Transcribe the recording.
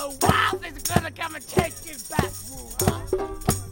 the wolf is gonna come and take you back, Woo.